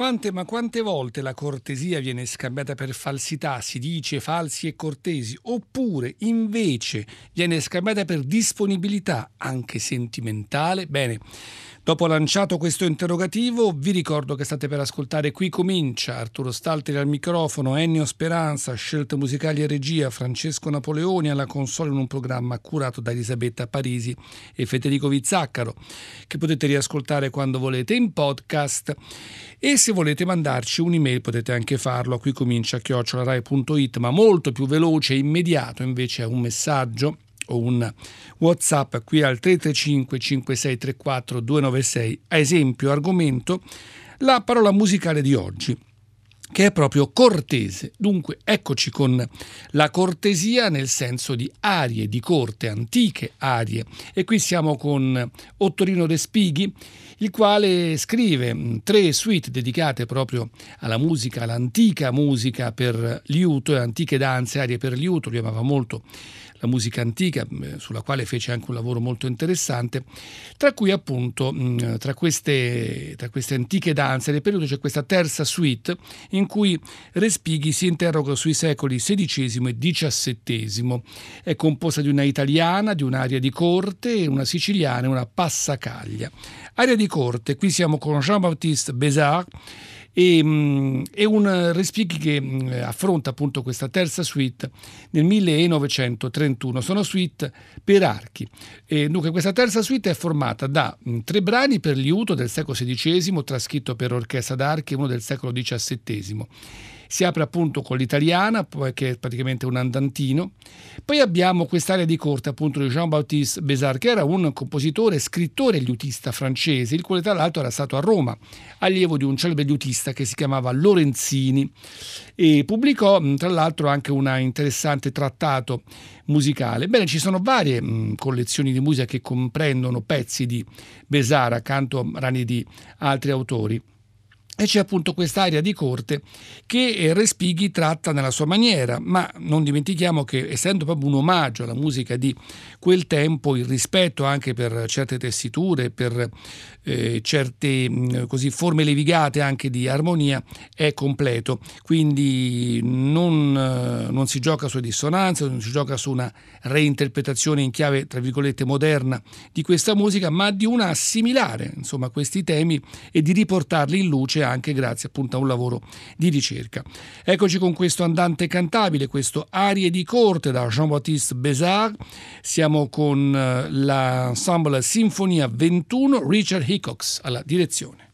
Quante, ma quante volte la cortesia viene scambiata per falsità, si dice falsi e cortesi, oppure invece viene scambiata per disponibilità, anche sentimentale? Bene, Dopo lanciato questo interrogativo, vi ricordo che state per ascoltare Qui Comincia, Arturo Stalteri al microfono, Ennio Speranza, scelte musicali e regia, Francesco Napoleoni alla console in un programma curato da Elisabetta Parisi e Federico Vizzaccaro, che potete riascoltare quando volete in podcast. E se volete mandarci un'email potete anche farlo a qui comincia chiocciolarai.it, ma molto più veloce e immediato invece è un messaggio o un WhatsApp qui al 335 5634 296. A esempio, argomento, la parola musicale di oggi che è proprio cortese. Dunque, eccoci con la cortesia nel senso di arie di corte, antiche arie. E qui siamo con Ottorino De Spighi, il quale scrive mm, tre suite dedicate proprio alla musica, all'antica musica per liuto e antiche danze, arie per liuto, lui amava molto la musica antica, mm, sulla quale fece anche un lavoro molto interessante, tra cui appunto mm, tra queste, tra queste antiche danze del periodo c'è questa terza suite in cui Respighi si interroga sui secoli XVI e XVII. È composta di una italiana, di un'aria di corte, una siciliana e una passacaglia. Aria di corte, qui siamo con Jean-Baptiste Bézard e, mm, è un Respighi che mm, affronta appunto questa terza suite nel 1931. Sono suite per archi. E dunque questa terza suite è formata da mm, tre brani per liuto del secolo XVI, trascritto per orchestra d'archi, uno del secolo XVII si apre appunto con l'italiana, che è praticamente un andantino. Poi abbiamo quest'area di corte appunto di Jean-Baptiste Bézard, che era un compositore, scrittore e liutista francese, il quale tra l'altro era stato a Roma, allievo di un celebre liutista che si chiamava Lorenzini e pubblicò tra l'altro anche un interessante trattato musicale. Bene, ci sono varie mh, collezioni di musica che comprendono pezzi di Besara accanto a brani di altri autori. E c'è appunto quest'area di corte che eh, Respighi tratta nella sua maniera, ma non dimentichiamo che essendo proprio un omaggio alla musica di quel tempo, il rispetto anche per certe tessiture, per eh, certe mh, così, forme levigate anche di armonia è completo, quindi non, eh, non si gioca su dissonanze, non si gioca su una reinterpretazione in chiave tra virgolette moderna di questa musica, ma di una assimilare insomma questi temi e di riportarli in luce anche grazie appunto a un lavoro di ricerca. Eccoci con questo andante cantabile, questo Arie di corte da Jean-Baptiste Bézard. Siamo con eh, l'ensemble Sinfonia 21, Richard Hickox alla direzione.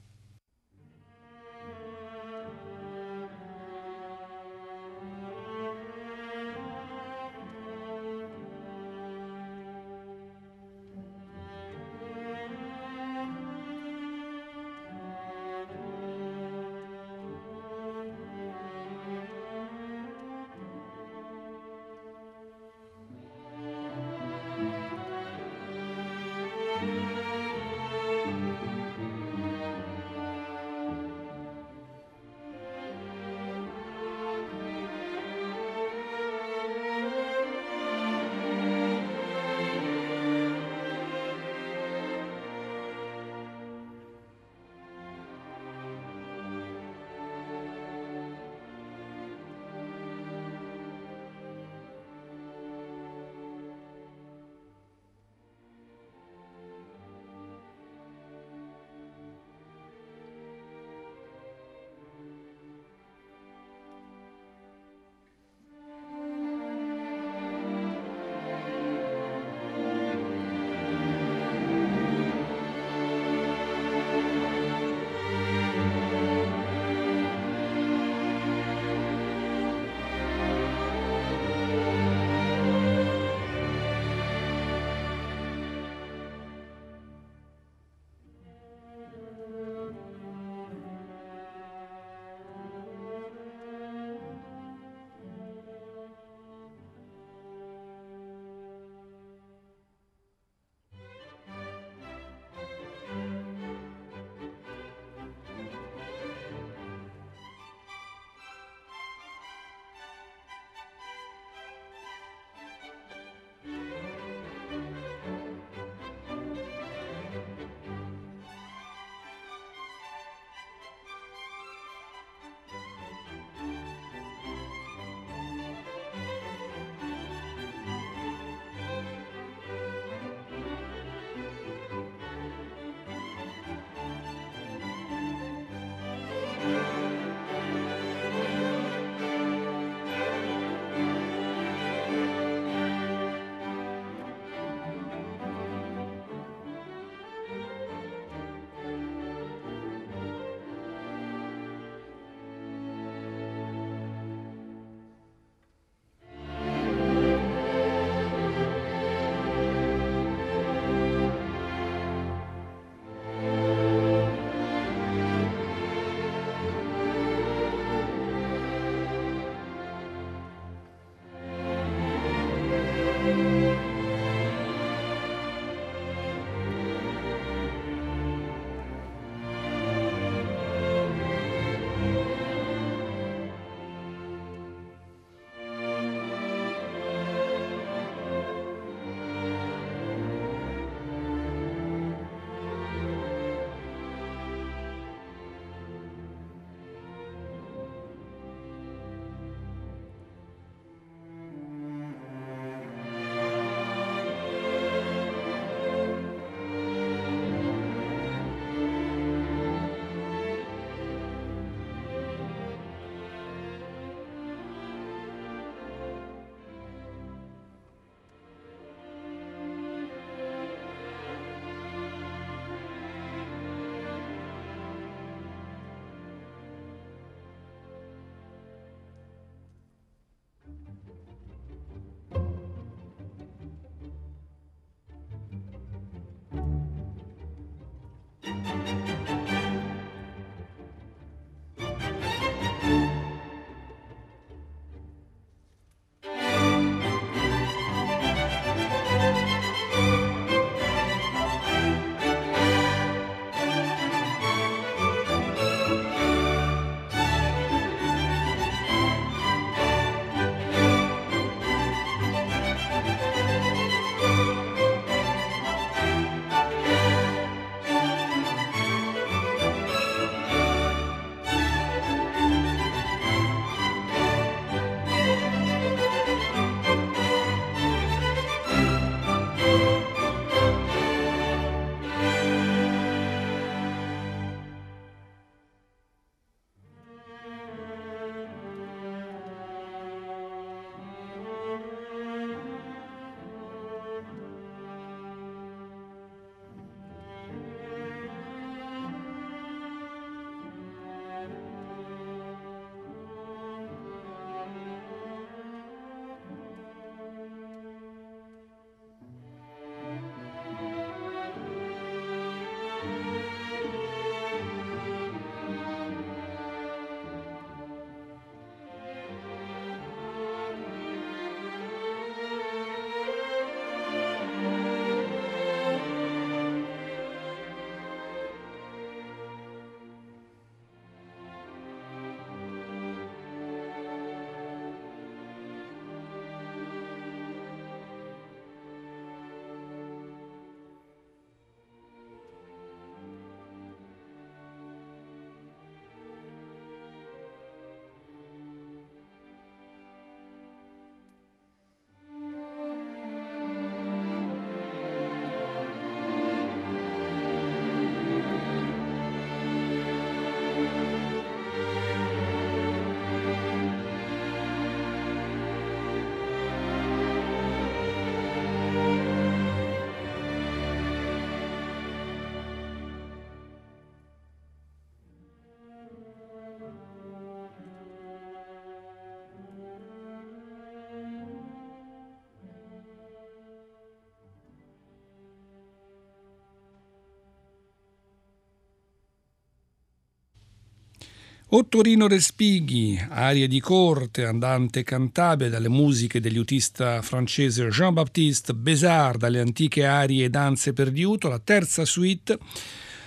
Ottorino Respighi, arie di corte, andante cantabile dalle musiche del liutista francese Jean-Baptiste Bézard, dalle antiche arie e danze per liuto, la terza suite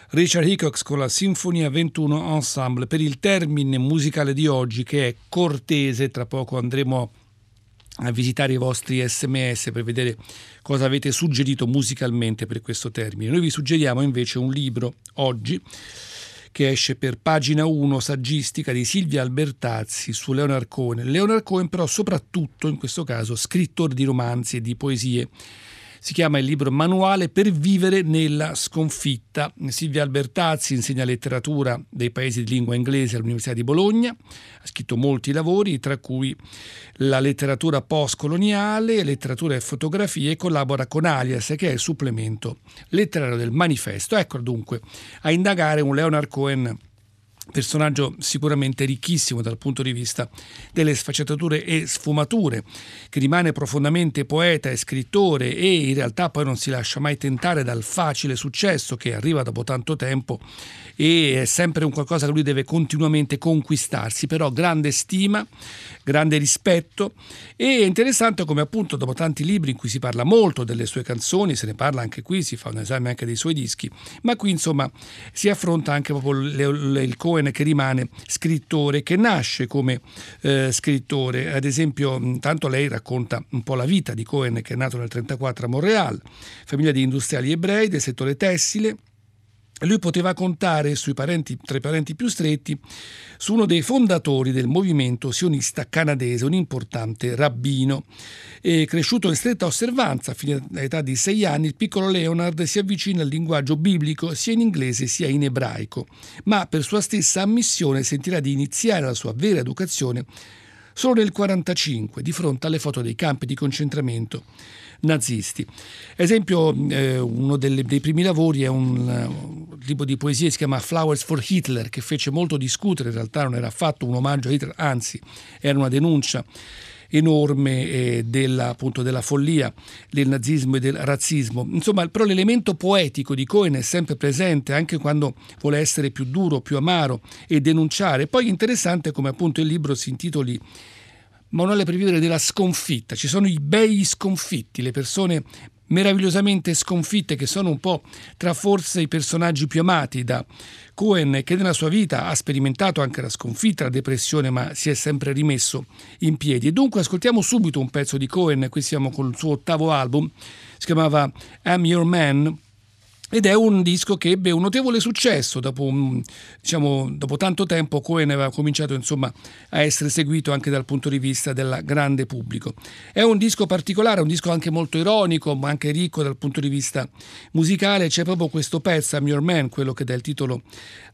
Richard Hickox con la Sinfonia 21 Ensemble per il termine musicale di oggi che è cortese, tra poco andremo a visitare i vostri sms per vedere cosa avete suggerito musicalmente per questo termine. Noi vi suggeriamo invece un libro oggi che esce per pagina 1 saggistica di Silvia Albertazzi su Leonard Cohen. Leonard Cohen però soprattutto in questo caso scrittore di romanzi e di poesie si chiama il libro Manuale per vivere nella sconfitta. Silvia Albertazzi insegna letteratura dei paesi di lingua inglese all'Università di Bologna, ha scritto molti lavori, tra cui la letteratura postcoloniale, letteratura e fotografie e collabora con Alias, che è il supplemento letterario del manifesto. Ecco dunque a indagare un Leonard Cohen personaggio sicuramente ricchissimo dal punto di vista delle sfaccettature e sfumature, che rimane profondamente poeta e scrittore e in realtà poi non si lascia mai tentare dal facile successo che arriva dopo tanto tempo e è sempre un qualcosa che lui deve continuamente conquistarsi, però grande stima, grande rispetto. E è interessante come appunto dopo tanti libri in cui si parla molto delle sue canzoni, se ne parla anche qui, si fa un esame anche dei suoi dischi, ma qui insomma si affronta anche proprio il Cohen che rimane scrittore, che nasce come eh, scrittore, ad esempio intanto lei racconta un po' la vita di Cohen che è nato nel 1934 a Montreal, famiglia di industriali ebrei del settore tessile, lui poteva contare parenti, tra i parenti più stretti su uno dei fondatori del movimento sionista canadese, un importante rabbino. E cresciuto in stretta osservanza, fino all'età di sei anni, il piccolo Leonard si avvicina al linguaggio biblico sia in inglese sia in ebraico, ma per sua stessa ammissione sentirà di iniziare la sua vera educazione solo nel 1945, di fronte alle foto dei campi di concentramento nazisti. Esempio, eh, uno delle, dei primi lavori è un, un tipo di poesia si chiama Flowers for Hitler, che fece molto discutere, in realtà non era affatto un omaggio a Hitler, anzi era una denuncia enorme eh, della, appunto, della follia, del nazismo e del razzismo. Insomma, però l'elemento poetico di Cohen è sempre presente anche quando vuole essere più duro, più amaro e denunciare. Poi interessante come appunto il libro si intitoli Manuale per vivere della sconfitta. Ci sono i bei sconfitti, le persone meravigliosamente sconfitte che sono un po' tra forse i personaggi più amati da Cohen che nella sua vita ha sperimentato anche la sconfitta, la depressione ma si è sempre rimesso in piedi e dunque ascoltiamo subito un pezzo di Cohen qui siamo col suo ottavo album si chiamava I'm Your Man ed è un disco che ebbe un notevole successo. Dopo, diciamo, dopo tanto tempo Cohen aveva cominciato insomma, a essere seguito anche dal punto di vista del grande pubblico. È un disco particolare, un disco anche molto ironico, ma anche ricco dal punto di vista musicale. C'è proprio questo pezzo, I'm Your Man, quello che dà il titolo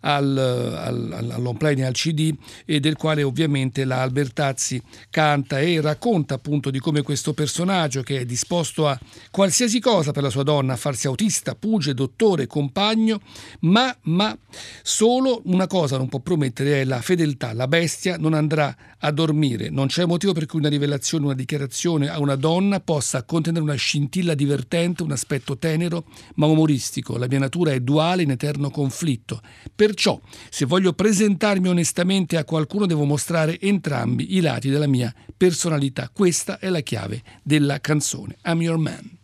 al, al, all'on play al CD, e del quale ovviamente la Albertazzi canta e racconta appunto di come questo personaggio che è disposto a qualsiasi cosa per la sua donna, a farsi autista, puge, dottore, compagno, ma, ma solo una cosa non può promettere è la fedeltà. La bestia non andrà a dormire. Non c'è motivo per cui una rivelazione, una dichiarazione a una donna possa contenere una scintilla divertente, un aspetto tenero ma umoristico. La mia natura è duale in eterno conflitto. Perciò, se voglio presentarmi onestamente a qualcuno, devo mostrare entrambi i lati della mia personalità. Questa è la chiave della canzone. I'm your man.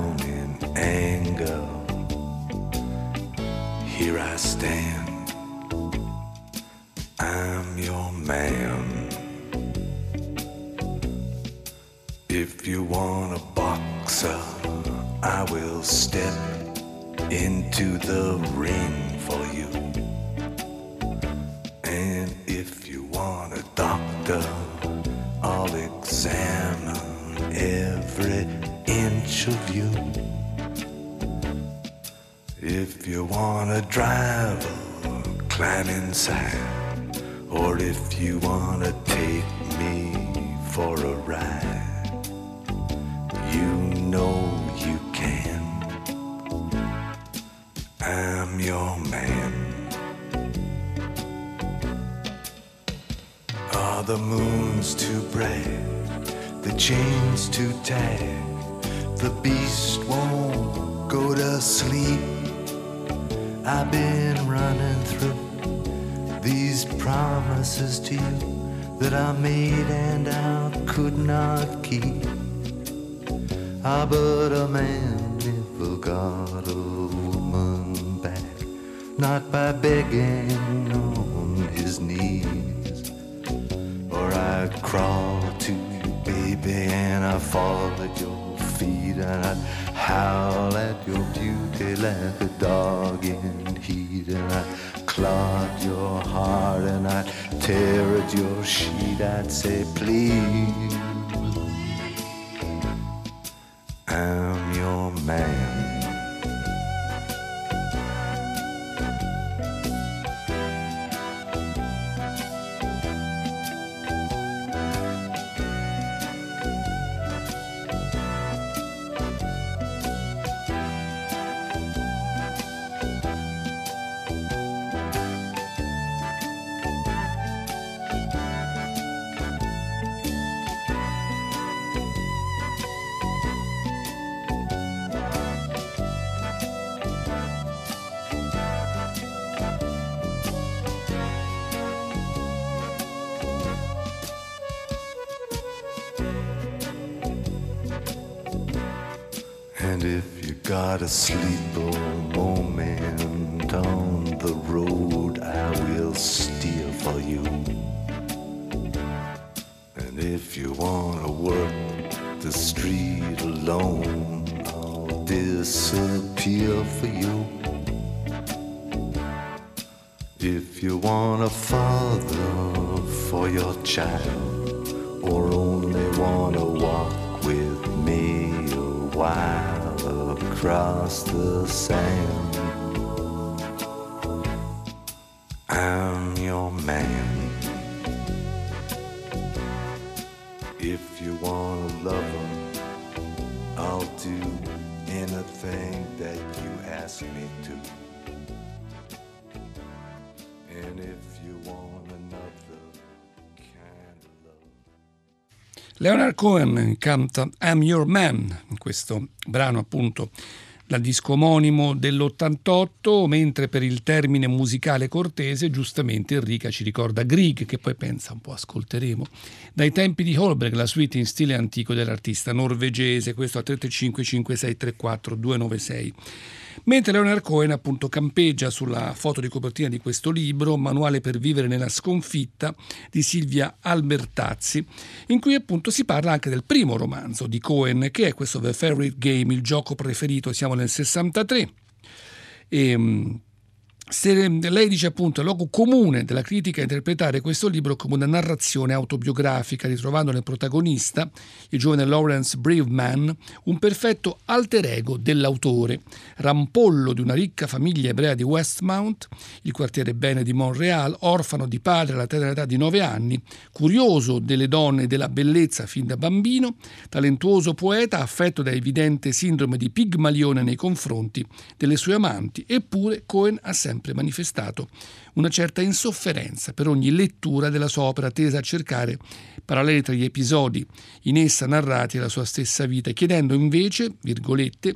I'm your man. Are the moons too bright? The chains too tight? The beast won't go to sleep. I've been running through these promises to you that I made and I could not keep. Ah, but a man never got a woman back, not by begging on his knees. Or I'd crawl to you, baby, and I'd fall at your feet, and I'd howl at your beauty like a dog in heat, and I'd clog your heart, and I'd tear at your sheet. I'd say, please, I'm your man. To sleep a moment on the road I will steer for you. And if you wanna work the street alone, I'll disappear for you. If you want a father for your child, across the sand, I'm your man. If you wanna love him, I'll do anything that you ask me to. And if you want another. Leonard Cohen canta I'm Your Man, in questo brano appunto dal disco omonimo dell'88, mentre per il termine musicale cortese, giustamente Enrica ci ricorda Grieg, che poi pensa un po' ascolteremo, dai tempi di Holberg, la suite in stile antico dell'artista norvegese, questo a 335 5634 296. Mentre Leonard Cohen appunto campeggia sulla foto di copertina di questo libro, Manuale per vivere nella sconfitta di Silvia Albertazzi, in cui appunto si parla anche del primo romanzo di Cohen, che è questo The Favorite Game, il gioco preferito, siamo nel 63. E, se lei dice appunto è luogo comune della critica interpretare questo libro come una narrazione autobiografica, ritrovando nel protagonista, il giovane Lawrence Braveman, un perfetto alter ego dell'autore, rampollo di una ricca famiglia ebrea di Westmount, il quartiere bene di Montreal, orfano di padre alla tenera età di nove anni, curioso delle donne e della bellezza fin da bambino, talentuoso poeta affetto da evidente sindrome di pigmalione nei confronti delle sue amanti, eppure Cohen ha sempre sempre manifestato una certa insofferenza per ogni lettura della sua opera tesa a cercare paralleli tra gli episodi in essa narrati e la sua stessa vita, chiedendo invece, virgolette,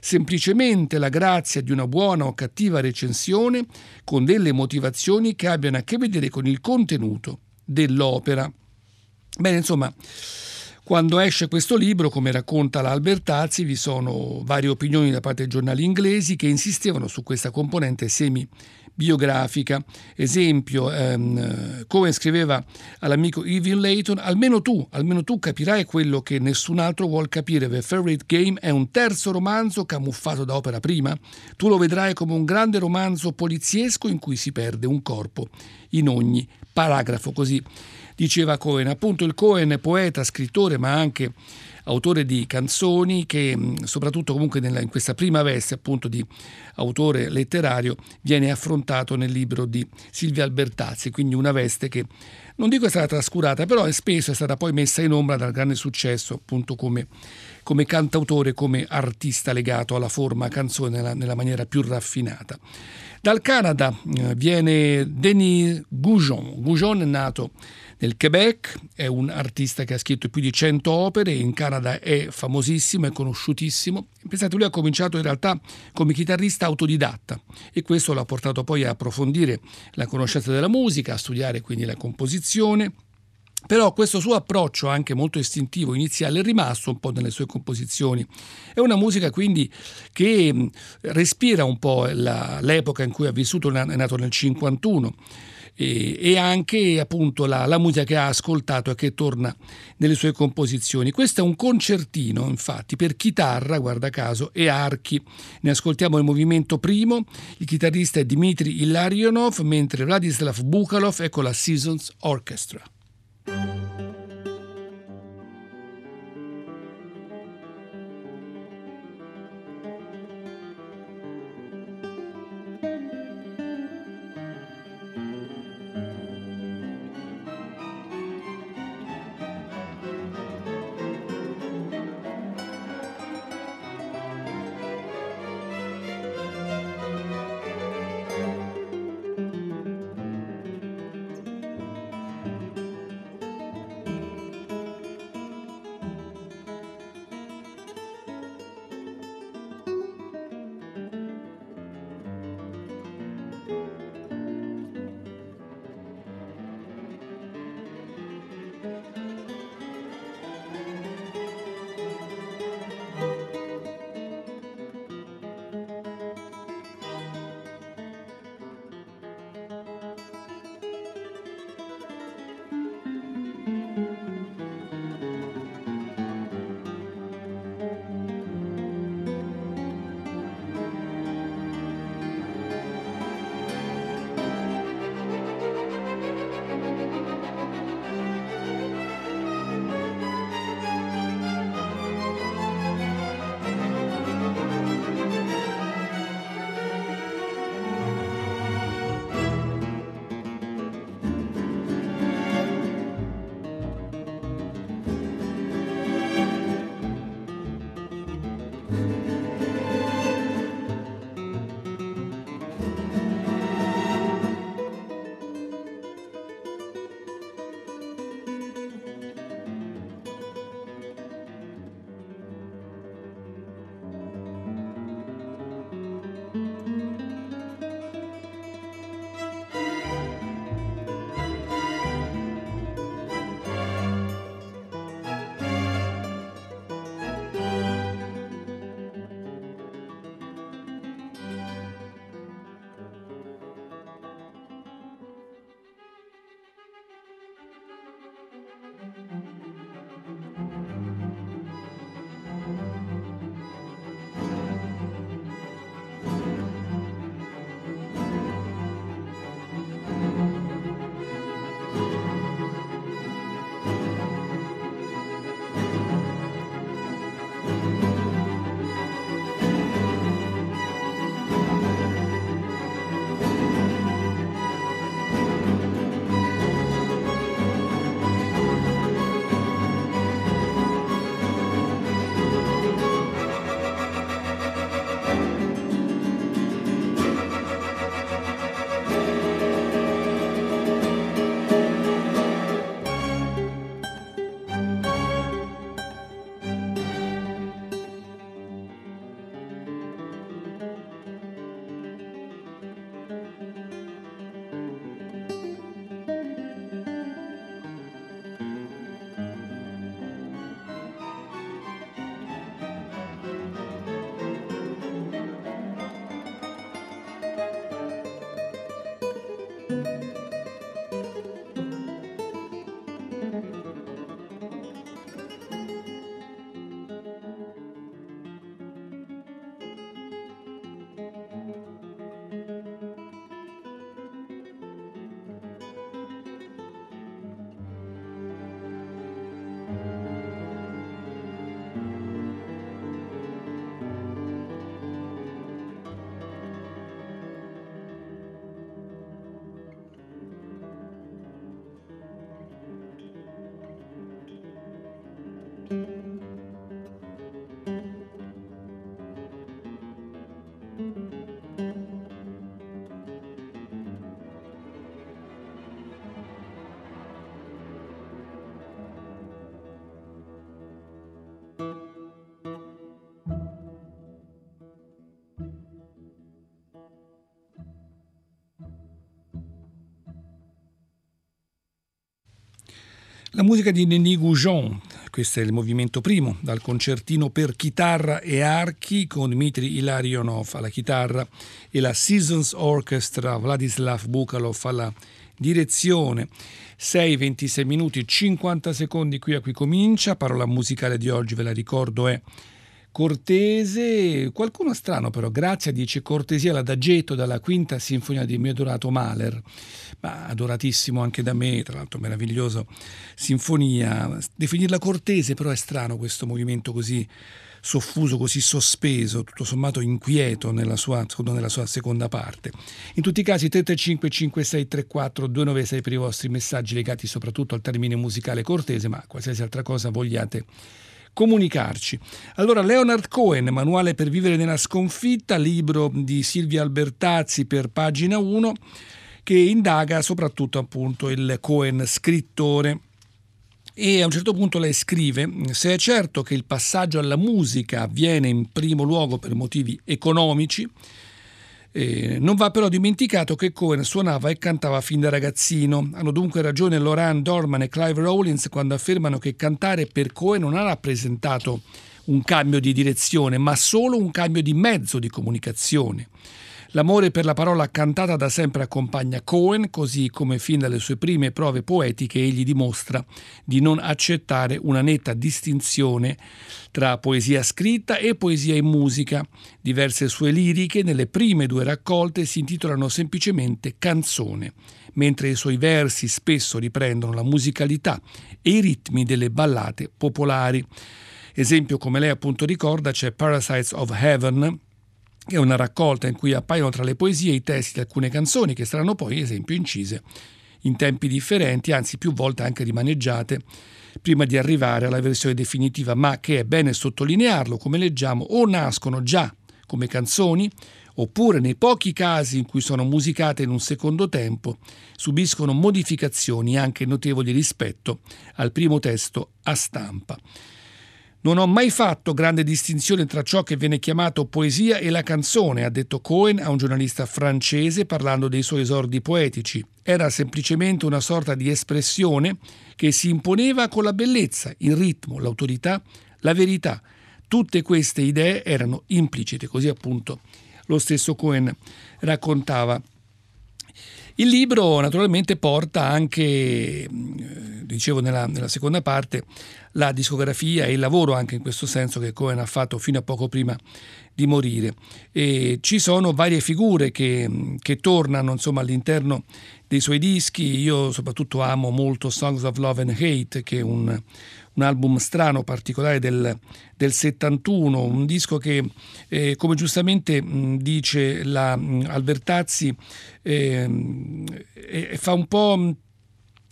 semplicemente la grazia di una buona o cattiva recensione con delle motivazioni che abbiano a che vedere con il contenuto dell'opera. Bene, insomma, quando esce questo libro, come racconta l'Albertazzi, vi sono varie opinioni da parte dei giornali inglesi che insistevano su questa componente semi biografica. Esempio, ehm, Cohen scriveva all'amico Evan Layton, almeno tu, almeno tu capirai quello che nessun altro vuol capire. The Favorite Game è un terzo romanzo camuffato da opera prima. Tu lo vedrai come un grande romanzo poliziesco in cui si perde un corpo in ogni paragrafo. Così diceva Cohen. Appunto il Cohen poeta, scrittore, ma anche autore di canzoni che soprattutto comunque nella, in questa prima veste appunto di autore letterario viene affrontato nel libro di Silvia Albertazzi, quindi una veste che non dico è stata trascurata, però è spesso è stata poi messa in ombra dal grande successo appunto come, come cantautore, come artista legato alla forma canzone nella, nella maniera più raffinata. Dal Canada eh, viene Denis Goujon. Goujon è nato nel Quebec, è un artista che ha scritto più di 100 opere, in Canada è famosissimo, è conosciutissimo. Pensate, lui ha cominciato in realtà come chitarrista autodidatta e questo l'ha portato poi a approfondire la conoscenza della musica, a studiare quindi la composizione. Però questo suo approccio, anche molto istintivo, iniziale, è rimasto un po' nelle sue composizioni. È una musica quindi che respira un po' la, l'epoca in cui ha vissuto, è nato nel 51 e, e anche appunto la, la, musica che ha ascoltato e che torna nelle sue composizioni. Questo è un concertino, infatti, per chitarra, guarda caso, e archi. Ne ascoltiamo il movimento primo, il chitarrista è Dmitry Ilarionov, mentre Vladislav Bukhalov è con la Seasons Orchestra. La musica di Denis Goujon, questo è il movimento primo, dal concertino per chitarra e archi con Dmitry Ilarionov alla chitarra e la Seasons Orchestra Vladislav Bukalov alla direzione. 6, 26 minuti, 50 secondi qui a qui comincia. Parola musicale di oggi, ve la ricordo, è cortese, qualcuno strano però, Grazia dice cortesia l'adagetto dalla quinta sinfonia di mio adorato Mahler, ma adoratissimo anche da me, tra l'altro meravigliosa sinfonia. Definirla cortese però è strano questo movimento così soffuso, così sospeso, tutto sommato inquieto nella sua, nella sua seconda parte. In tutti i casi 335 5634 296 per i vostri messaggi legati soprattutto al termine musicale cortese, ma qualsiasi altra cosa vogliate comunicarci. Allora, Leonard Cohen, Manuale per vivere nella sconfitta, libro di Silvia Albertazzi per pagina 1, che indaga soprattutto appunto il Cohen scrittore. E a un certo punto lei scrive: Se è certo che il passaggio alla musica avviene in primo luogo per motivi economici, eh, non va però dimenticato che Cohen suonava e cantava fin da ragazzino. Hanno dunque ragione Loran Dorman e Clive Rawlins quando affermano che cantare per Cohen non ha rappresentato un cambio di direzione, ma solo un cambio di mezzo di comunicazione. L'amore per la parola cantata da sempre accompagna Cohen, così come fin dalle sue prime prove poetiche egli dimostra di non accettare una netta distinzione tra poesia scritta e poesia in musica. Diverse sue liriche nelle prime due raccolte si intitolano semplicemente Canzone, mentre i suoi versi spesso riprendono la musicalità e i ritmi delle ballate popolari. Esempio, come lei appunto ricorda, c'è Parasites of Heaven, che è una raccolta in cui appaiono tra le poesie i testi di alcune canzoni che saranno poi, esempio, incise in tempi differenti, anzi più volte anche rimaneggiate, prima di arrivare alla versione definitiva, ma che è bene sottolinearlo, come leggiamo, o nascono già come canzoni, oppure nei pochi casi in cui sono musicate in un secondo tempo, subiscono modificazioni anche notevoli rispetto al primo testo a stampa. Non ho mai fatto grande distinzione tra ciò che viene chiamato poesia e la canzone, ha detto Cohen a un giornalista francese parlando dei suoi esordi poetici. Era semplicemente una sorta di espressione che si imponeva con la bellezza, il ritmo, l'autorità, la verità. Tutte queste idee erano implicite, così appunto lo stesso Cohen raccontava il libro naturalmente porta anche, dicevo nella, nella, seconda parte, la discografia e il lavoro anche in questo senso che Cohen ha fatto fino a poco prima di morire. E ci sono varie figure che, che tornano insomma, all'interno dei suoi dischi. Io soprattutto amo molto Songs of Love and Hate, che è un, un album strano, particolare del, del 71, un disco che, eh, come giustamente mh, dice la mh, Albertazzi, eh, eh, fa un po'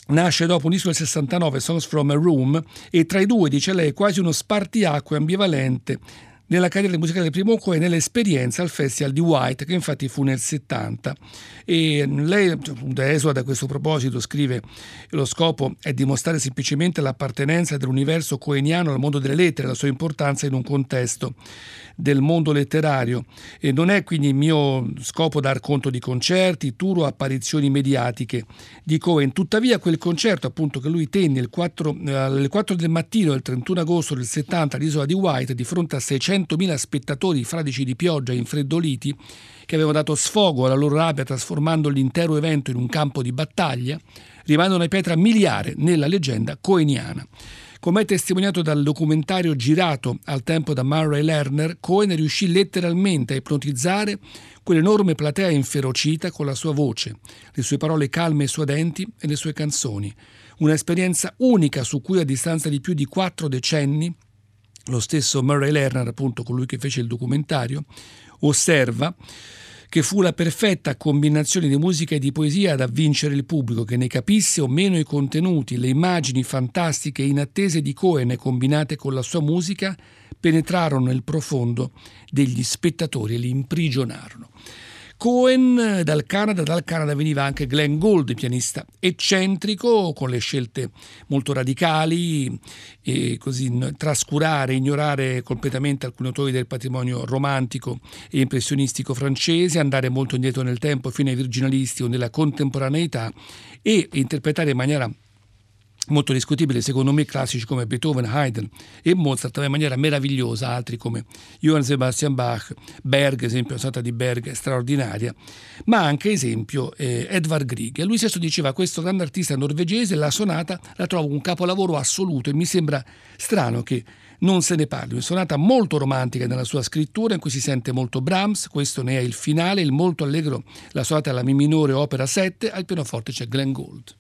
nasce dopo un disco del 69, Songs from a Room, e tra i due, dice lei, quasi uno spartiacque ambivalente nella carriera musicale del primo Coe e nell'esperienza al Festival di White, che infatti fu nel 70. E lei, esula a questo proposito, scrive: Lo scopo è dimostrare semplicemente l'appartenenza dell'universo coeniano al mondo delle lettere, la sua importanza in un contesto del mondo letterario. E non è quindi il mio scopo dar conto di concerti, tour o apparizioni mediatiche di Cohen. Tuttavia, quel concerto appunto che lui tenne 4, eh, alle 4 del mattino del 31 agosto del 70 all'isola di White, di fronte a 600.000 spettatori fradici di pioggia infreddoliti, che avevano dato sfogo alla loro rabbia trasformando l'intero evento in un campo di battaglia, rimane una pietra miliare nella leggenda coeniana. Come è testimoniato dal documentario girato al tempo da Murray Lerner, Cohen riuscì letteralmente a ipnotizzare quell'enorme platea inferocita con la sua voce, le sue parole calme e suadenti e le sue canzoni. Un'esperienza unica su cui a distanza di più di quattro decenni lo stesso Murray Lerner, appunto colui che fece il documentario, osserva che fu la perfetta combinazione di musica e di poesia ad avvincere il pubblico, che ne capisse o meno i contenuti, le immagini fantastiche e inattese di Cohen combinate con la sua musica penetrarono nel profondo degli spettatori e li imprigionarono. Cohen dal Canada, dal Canada veniva anche Glenn Gould, pianista eccentrico, con le scelte molto radicali, e così trascurare, ignorare completamente alcuni autori del patrimonio romantico e impressionistico francese, andare molto indietro nel tempo fino ai virginalisti o nella contemporaneità e interpretare in maniera molto discutibile, secondo me classici come Beethoven, Haydn e Mozart in maniera meravigliosa, altri come Johann Sebastian Bach, Berg, esempio la sonata di Berg straordinaria, ma anche esempio eh, Edvard Grieg. Lui stesso diceva questo grande artista norvegese, la sonata la trovo un capolavoro assoluto e mi sembra strano che non se ne parli. Una sonata molto romantica nella sua scrittura, in cui si sente molto Brahms, questo ne è il finale, il molto allegro, la sonata alla Mi minore, opera 7, al pianoforte c'è Glenn Gould.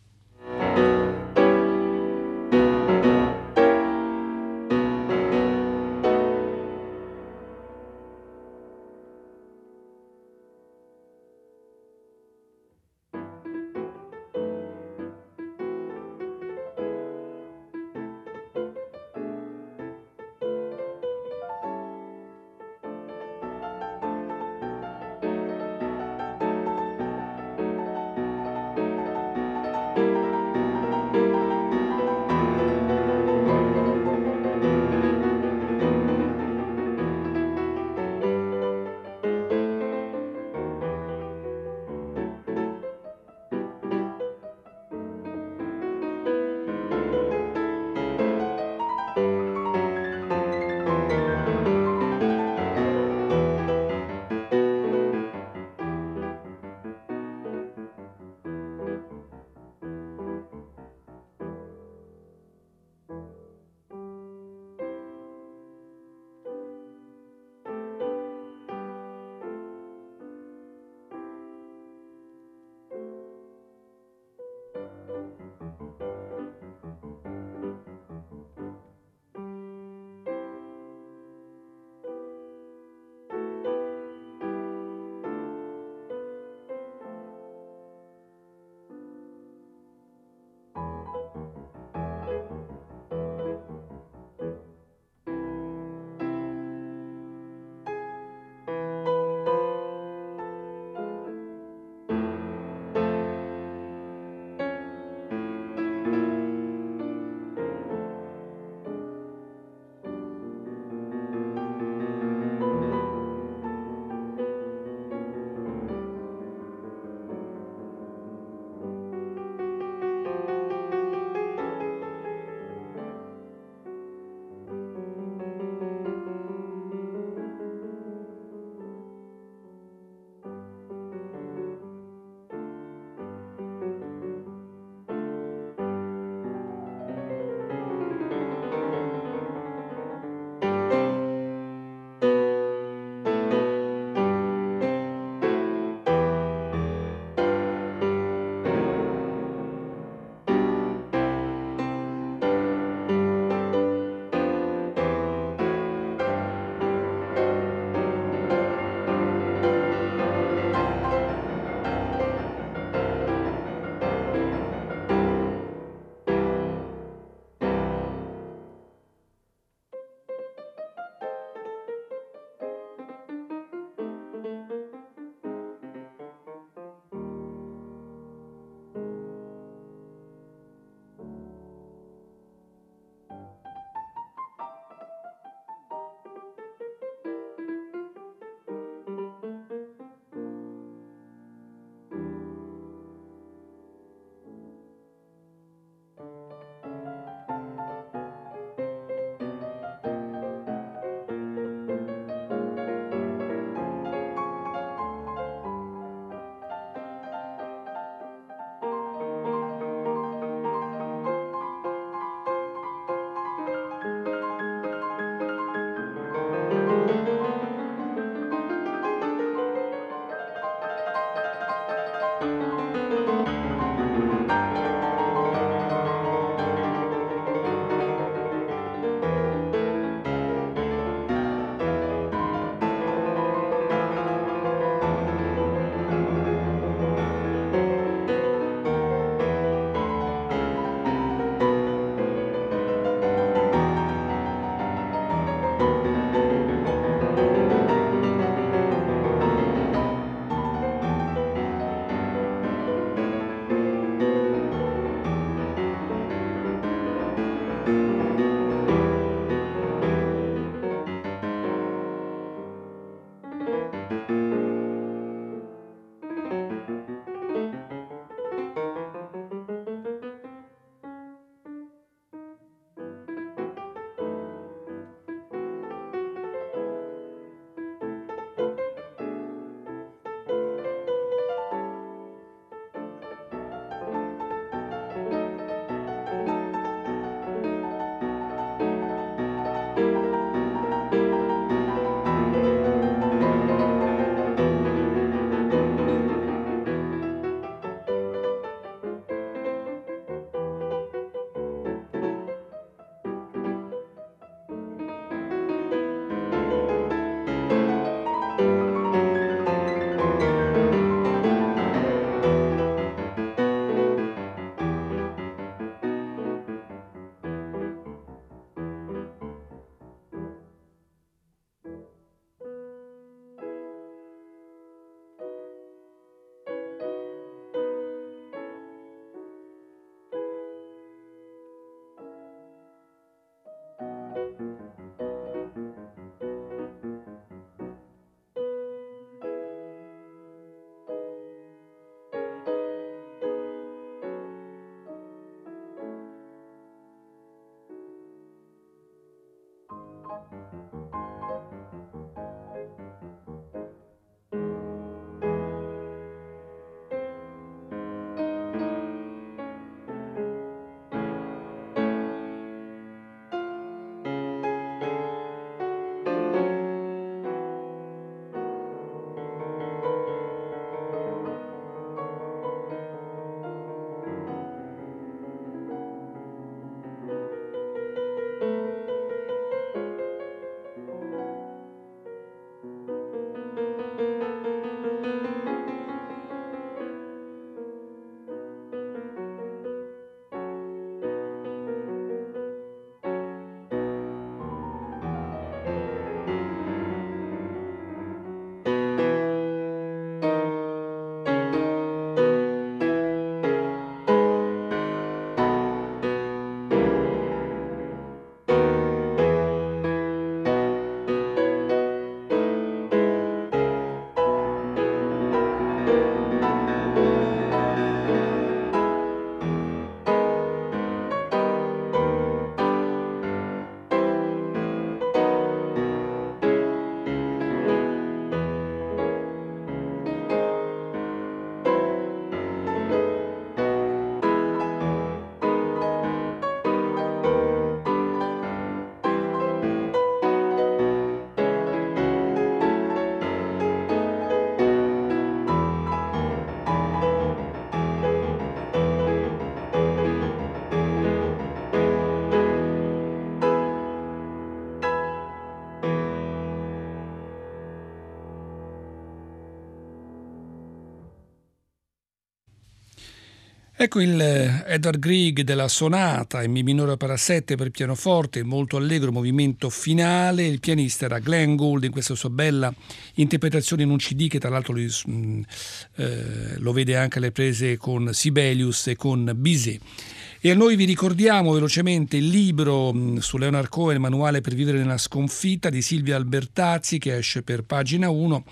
Ecco il eh, Edward Grieg della sonata in Mi minore opera 7 per pianoforte, molto allegro movimento finale. Il pianista era Glenn Gould in questa sua bella interpretazione in un CD che tra l'altro lui, mm, eh, lo vede anche alle prese con Sibelius e con Bizet. E noi vi ricordiamo velocemente il libro mm, su Leonard Cohen, Manuale per vivere nella sconfitta di Silvia Albertazzi che esce per pagina 1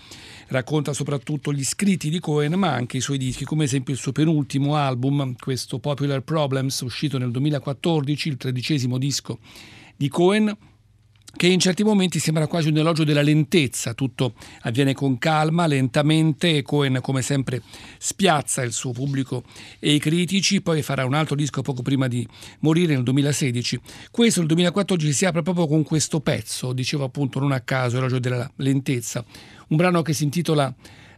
racconta soprattutto gli scritti di Cohen ma anche i suoi dischi, come esempio il suo penultimo album, questo Popular Problems, uscito nel 2014, il tredicesimo disco di Cohen che in certi momenti sembra quasi un elogio della lentezza, tutto avviene con calma, lentamente Cohen come sempre spiazza il suo pubblico e i critici, poi farà un altro disco poco prima di morire nel 2016. Questo nel 2014 si apre proprio con questo pezzo, dicevo appunto non a caso, elogio della lentezza, un brano che si intitola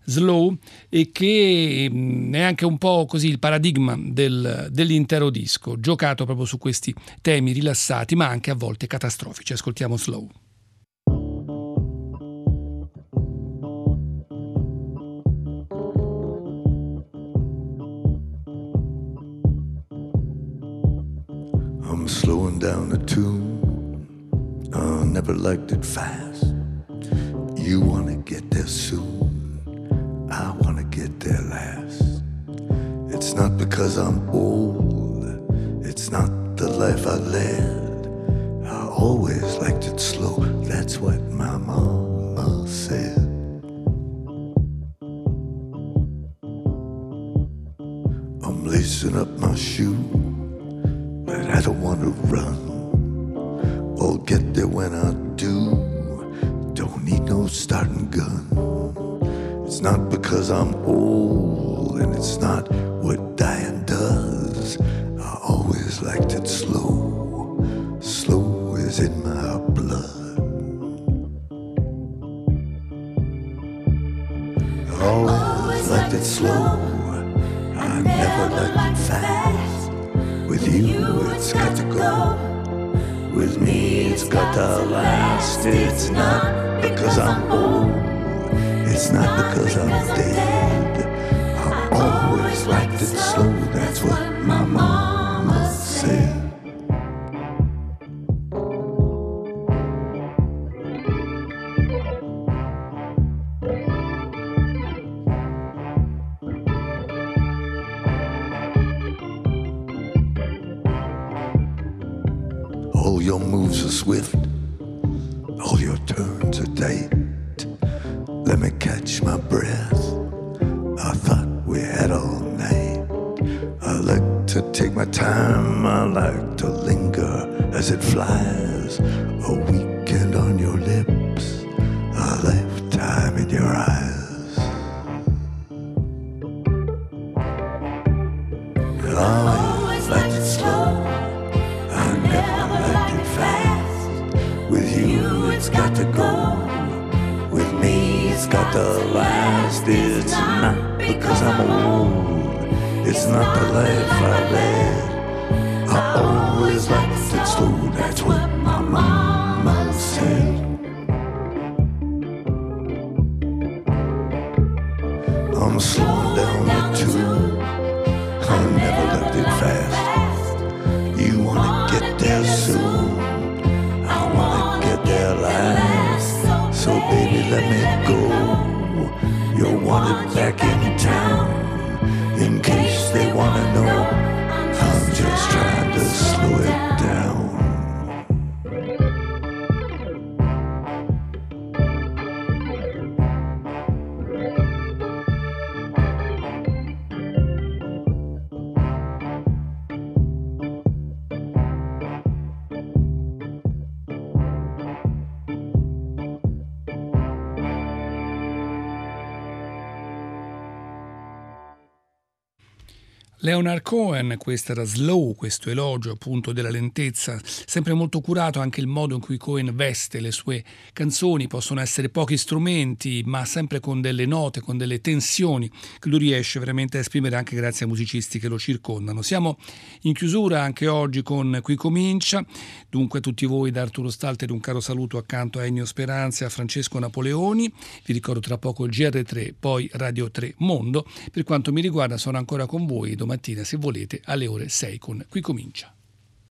Slow e che mm, è anche un po' così il paradigma del, dell'intero disco, giocato proprio su questi temi rilassati ma anche a volte catastrofici. Ascoltiamo Slow. I'm slowing down the tune. I never liked it fast. You wanna get there soon. I wanna get there last. It's not because I'm old, it's not the life I led. I always liked it slow, that's what my mama said. I'm lacing up my shoe, but I don't wanna run. I'll get there when I do, don't need no starting gun. It's not because I'm old, and it's not what dying does. I always liked it slow. Slow is in my blood. I always liked it slow. I never liked it fast. With you, it's got to go. With me, it's got to last. It's not because I'm old. It's not because I'm dead. I always liked it slow. That's what my mama said. I'm slowing down the tune. I never liked it fast. You wanna get there soon. I wanna get there last. So baby, let me go. You're wanted back in town. In case they wanna know, I'm just trying to slow it Leonard Cohen, questo era Slow, questo elogio appunto della lentezza, sempre molto curato anche il modo in cui Cohen veste le sue canzoni, possono essere pochi strumenti, ma sempre con delle note, con delle tensioni che lui riesce veramente a esprimere anche grazie ai musicisti che lo circondano. Siamo in chiusura anche oggi con Qui Comincia, dunque a tutti voi da Arturo Stalter un caro saluto accanto a Ennio Speranza e a Francesco Napoleoni, vi ricordo tra poco il GR3, poi Radio 3 Mondo, per quanto mi riguarda sono ancora con voi domattina se volete alle ore 6 con Qui Comincia.